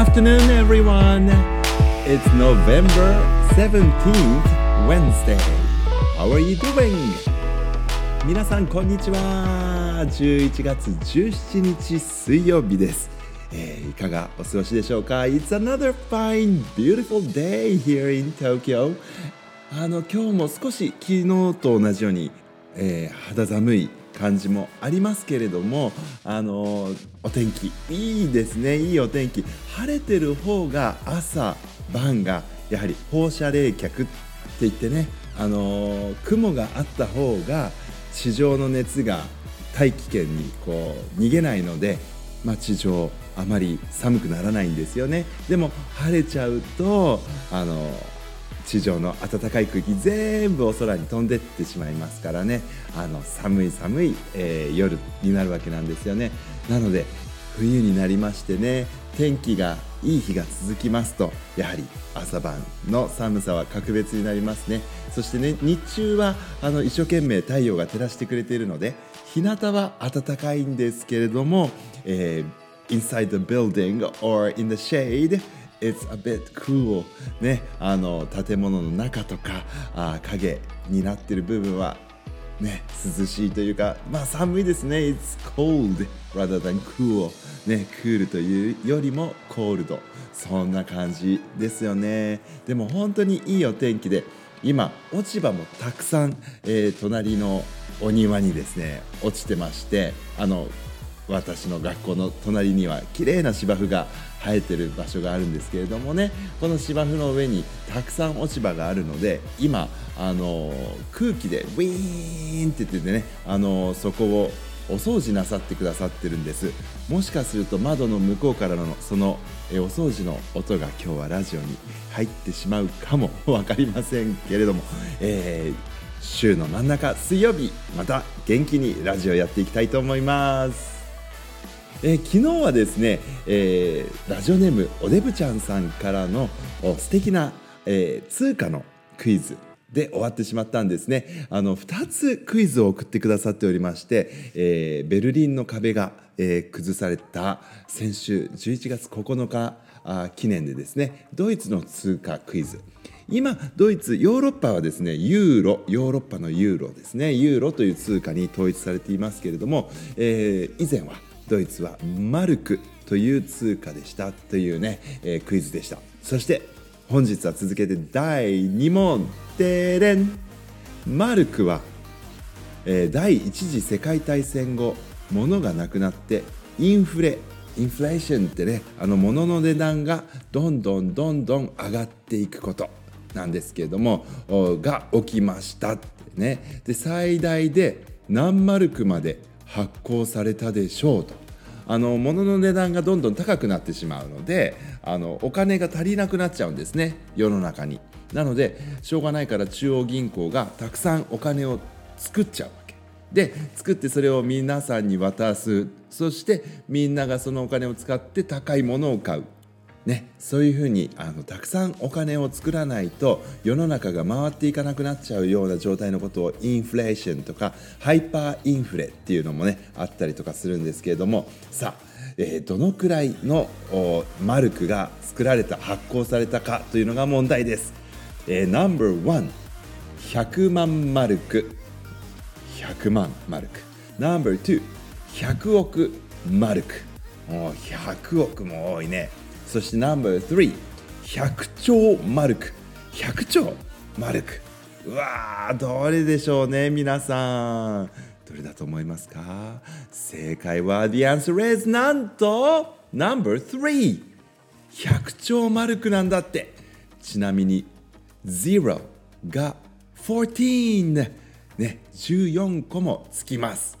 afternoon, everyone. It's November 17th, Wednesday. How are you doing? 皆さん、こんにちは。11月17日水曜日です。えーいかがお過ごしでしょうか ?It's another fine, beautiful day here in Tokyo. あの今日も少し昨日と同じように、えー肌寒い感じもありますけれどもあのお天気いいですね。いいお天気。晴れてる方が朝晩がやはり放射冷却って言ってねあの雲があった方が地上の熱が大気圏にこう逃げないので、まあ、地上あまり寒くならないんですよね。でも晴れちゃうとあの地上の暖かい空気全部お空に飛んでってしまいますからね。あの寒い寒い、えー夜になるわけなんですよね。なので冬になりましてね天気がいい日が続きますとやはり朝晩の寒さは格別になりますね。そしてね日中はあの一生懸命太陽が照らしてくれているので日向は暖かいんですけれども、えー inside the building or in the shade It's a bit cool ね。あの建物の中とかあ影になってる部分はね涼しいというかまあ寒いですね。It's cold rather than cool ね。クールというよりもコールドそんな感じですよね。でも本当にいいお天気で今落ち葉もたくさん、えー隣のお庭にですね落ちてましてあの私の学校の隣には綺麗な芝生が生えてる場所があるんですけれどもね。この芝生の上にたくさん落ち葉があるので今あの空気でウィーンって言ってねあのそこをお掃除なさってくださってるんです。もしかすると窓の向こうからのそのえお掃除の音が今日はラジオに入ってしまうかも分かりませんけれども、えー週の真ん中水曜日また元気にラジオやっていきたいと思います。えー昨日はですね、えーラジオネームおでぶちゃんさんからの素敵な、えー通貨のクイズで終わってしまったんですね。あの2つクイズを送ってくださっておりまして、えーベルリンの壁が、えー崩された先週11月9日あ記念でですねドイツの通貨クイズ。今ドイツヨーロッパはですねユーロヨーロッパのユーロですねユーロという通貨に統一されていますけれども、えー以前はドイツはマルクという通貨でしたというね、えークイズでした。そして本日は続けて第2問。でれん。マルクはえー第一次世界大戦後物がなくなってインフレインフレーションってねあの物の値段がどんどんどんどん上がっていくことなんですけれどもが起きましたってね。で最大で何マルクまで発行されたでしょうとあの物の値段がどんどん高くなってしまうのであのお金が足りなくなっちゃうんですね世の中に。なのでしょうがないから中央銀行がたくさんお金を作っちゃうわけ。で作ってそれを皆さんに渡すそしてみんながそのお金を使って高いものを買う。ね、そういうふうにあのたくさんお金を作らないと世の中が回っていかなくなっちゃうような状態のことをインフレーションとかハイパーインフレっていうのもねあったりとかするんですけれどもさあ、えーどのくらいのマルクが作られた発行されたかというのが問題です。えー、No.1 100万マルク。100万マルク。No.2 100億マルク。もう100億も多いね。そして No.3 100兆マルク100兆マルクうわーどれでしょうね皆さん。どれだと思いますか？正解は The answer is なんと No.3 100兆マルクなんだって。ちなみに0が14ね14個もつきます。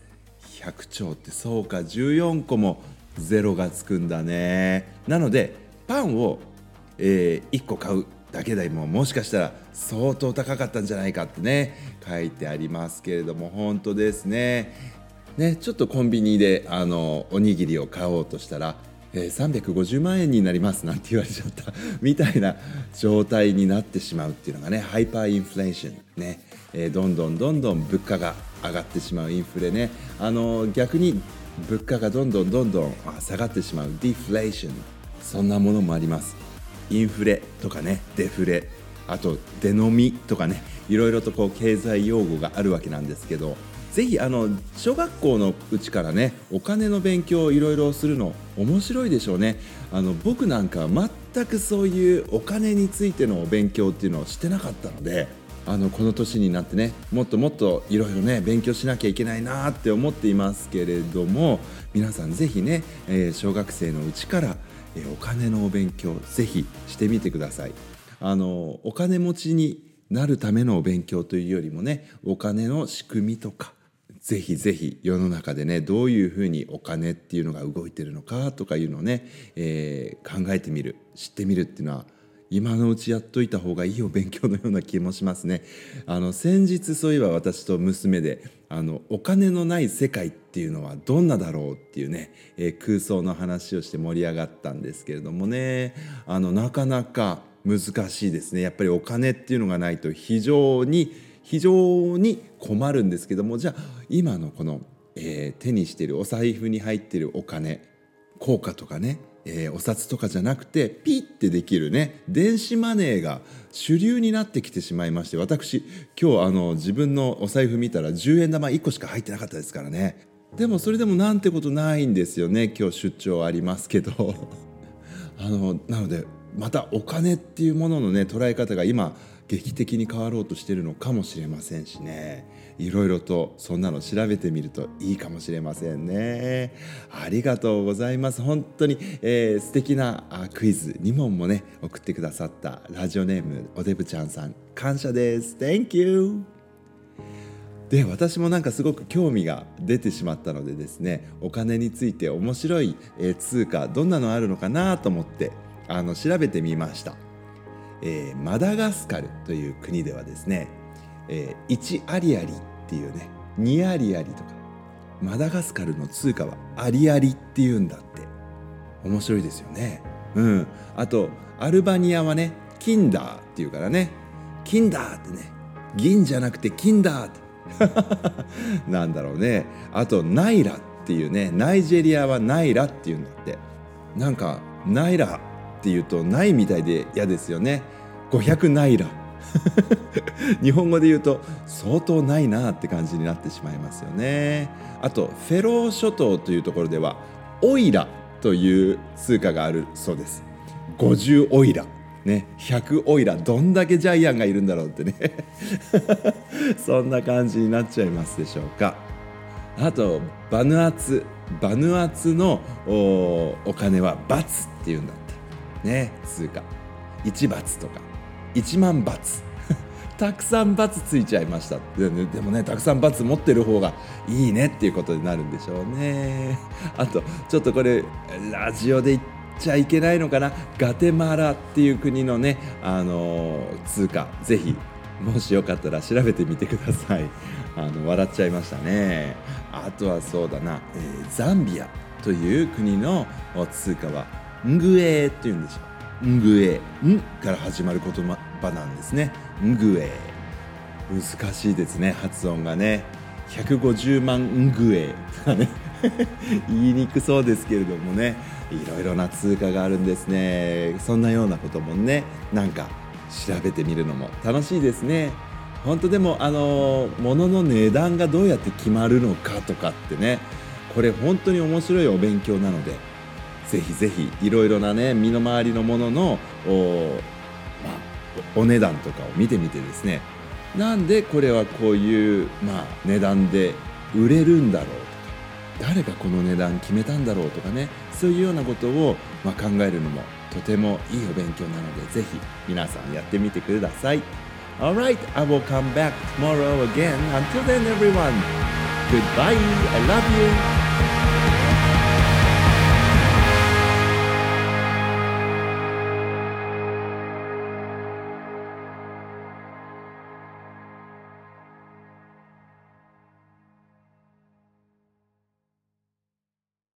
100兆ってそうか14個も0がつくんだね。なのでパンを、え1個買うだけでももしかしたら相当高かったんじゃないかってね書いてありますけれども本当ですね。ねちょっとコンビニであのおにぎりを買おうとしたらえー350万円になりますなんて言われちゃったみたいな状態になってしまうっていうのがねハイパーインフレーションね、えーどんどんどんどん物価が上がってしまうインフレね。あの逆に物価がどんどんどんどん下がってしまうディフレーション。そんなものもあります。インフレとかねデフレあと出飲みとかねいろいろとこう経済用語があるわけなんですけどぜひあの小学校のうちからねお金の勉強をいろいろするの面白いでしょうね。あの僕なんか全くそういうお金についてのお勉強っていうのをしてなかったのであのこの年になってねもっともっといろいろね勉強しなきゃいけないなって思っていますけれども皆さんぜひね、えー、小学生のうちから、え、お金のお勉強ぜひしてみてください。あのお金持ちになるためのお勉強というよりもねお金の仕組みとかぜひぜひ世の中でねどういうふうにお金っていうのが動いてるのかとかいうのをね、えー、考えてみる知ってみるっていうのは今のうちやっといた方がいいお勉強のような気もしますね。あの先日そういえば私と娘であのお金のない世界っていうのはどんなだろうっていうね、えー、空想の話をして盛り上がったんですけれどもねあのなかなか難しいですねやっぱりお金っていうのがないと非常に非常に困るんですけどもじゃあ今のこの、えー、手にしているお財布に入っているお金硬貨とかね、えー、お札とかじゃなくてピッてできるね電子マネーが主流になってきてしまいまして私今日あの自分のお財布見たら10円玉1個しか入ってなかったですからね。でもそれでもなんてことないんですよね今日出張ありますけど。あのなのでまたお金っていうもののね捉え方が今劇的に変わろうとしてるのかもしれませんしね。いろいろとそんなの調べてみるといいかもしれませんね。ありがとうございます。本当に、えー、素敵なクイズ2問もね送ってくださったラジオネームおでぶちゃんさん感謝です。Thank you で私もなんかすごく興味が出てしまったのでですねお金について面白いえ通貨どんなのあるのかなと思ってあの調べてみました。えー、マダガスカルという国ではですね、えー、1アリアリっていうね2アリアリとかマダガスカルの通貨はアリアリっていうんだって。面白いですよね。うん。あとアルバニアはねキンダーっていうからね。キンダーってね銀じゃなくてキンダーって。なんだろうね。あとナイラっていうねナイジェリアはナイラっていうんだって。なんかナイラっていうとないみたいで嫌ですよね。500ナイラ。日本語で言うと相当ないなって感じになってしまいますよね。あとフェロー諸島というところではオイラという通貨があるそうです。50オイラ。ね、100オイラ。どんだけジャイアンがいるんだろうってね。そんな感じになっちゃいますでしょうか。あとバヌアツ。バヌアツのお金はバツっていうんだって。ね通貨。1バツとか。1万バツ。たくさんバツついちゃいました。でもねたくさんバツ持ってる方がいいねっていうことになるんでしょうね。あとちょっとこれラジオで言っちゃいけないのかな？ガテマラっていう国のねあのー、通貨。ぜひもしよかったら調べてみてください。あの笑っちゃいましたね。あとはそうだな、えー、ザンビアという国の通貨はんぐえっていうんでしょんぐえんから始まる言葉なんですね。んぐえ難しいですね発音がね。150万んぐえとかね。言いにくそうですけれどもね。いろいろな通貨があるんですね。そんなようなこともね。なんか調べてみるのも楽しいですね。本当でもあの物の値段がどうやって決まるのかとかってね。これ本当に面白いお勉強なのでぜひぜひいろいろなね身の回りのもののお,、まあ、お値段とかを見てみてですねなんでこれはこういう、まあ、値段で売れるんだろうとか誰がこの値段決めたんだろうとかねそういうようなことを、まあ、考えるのもとてもいいお勉強なのでぜひ皆さんやってみてください。Alright, I will come back tomorrow again. Until then, everyone, goodbye. I love you.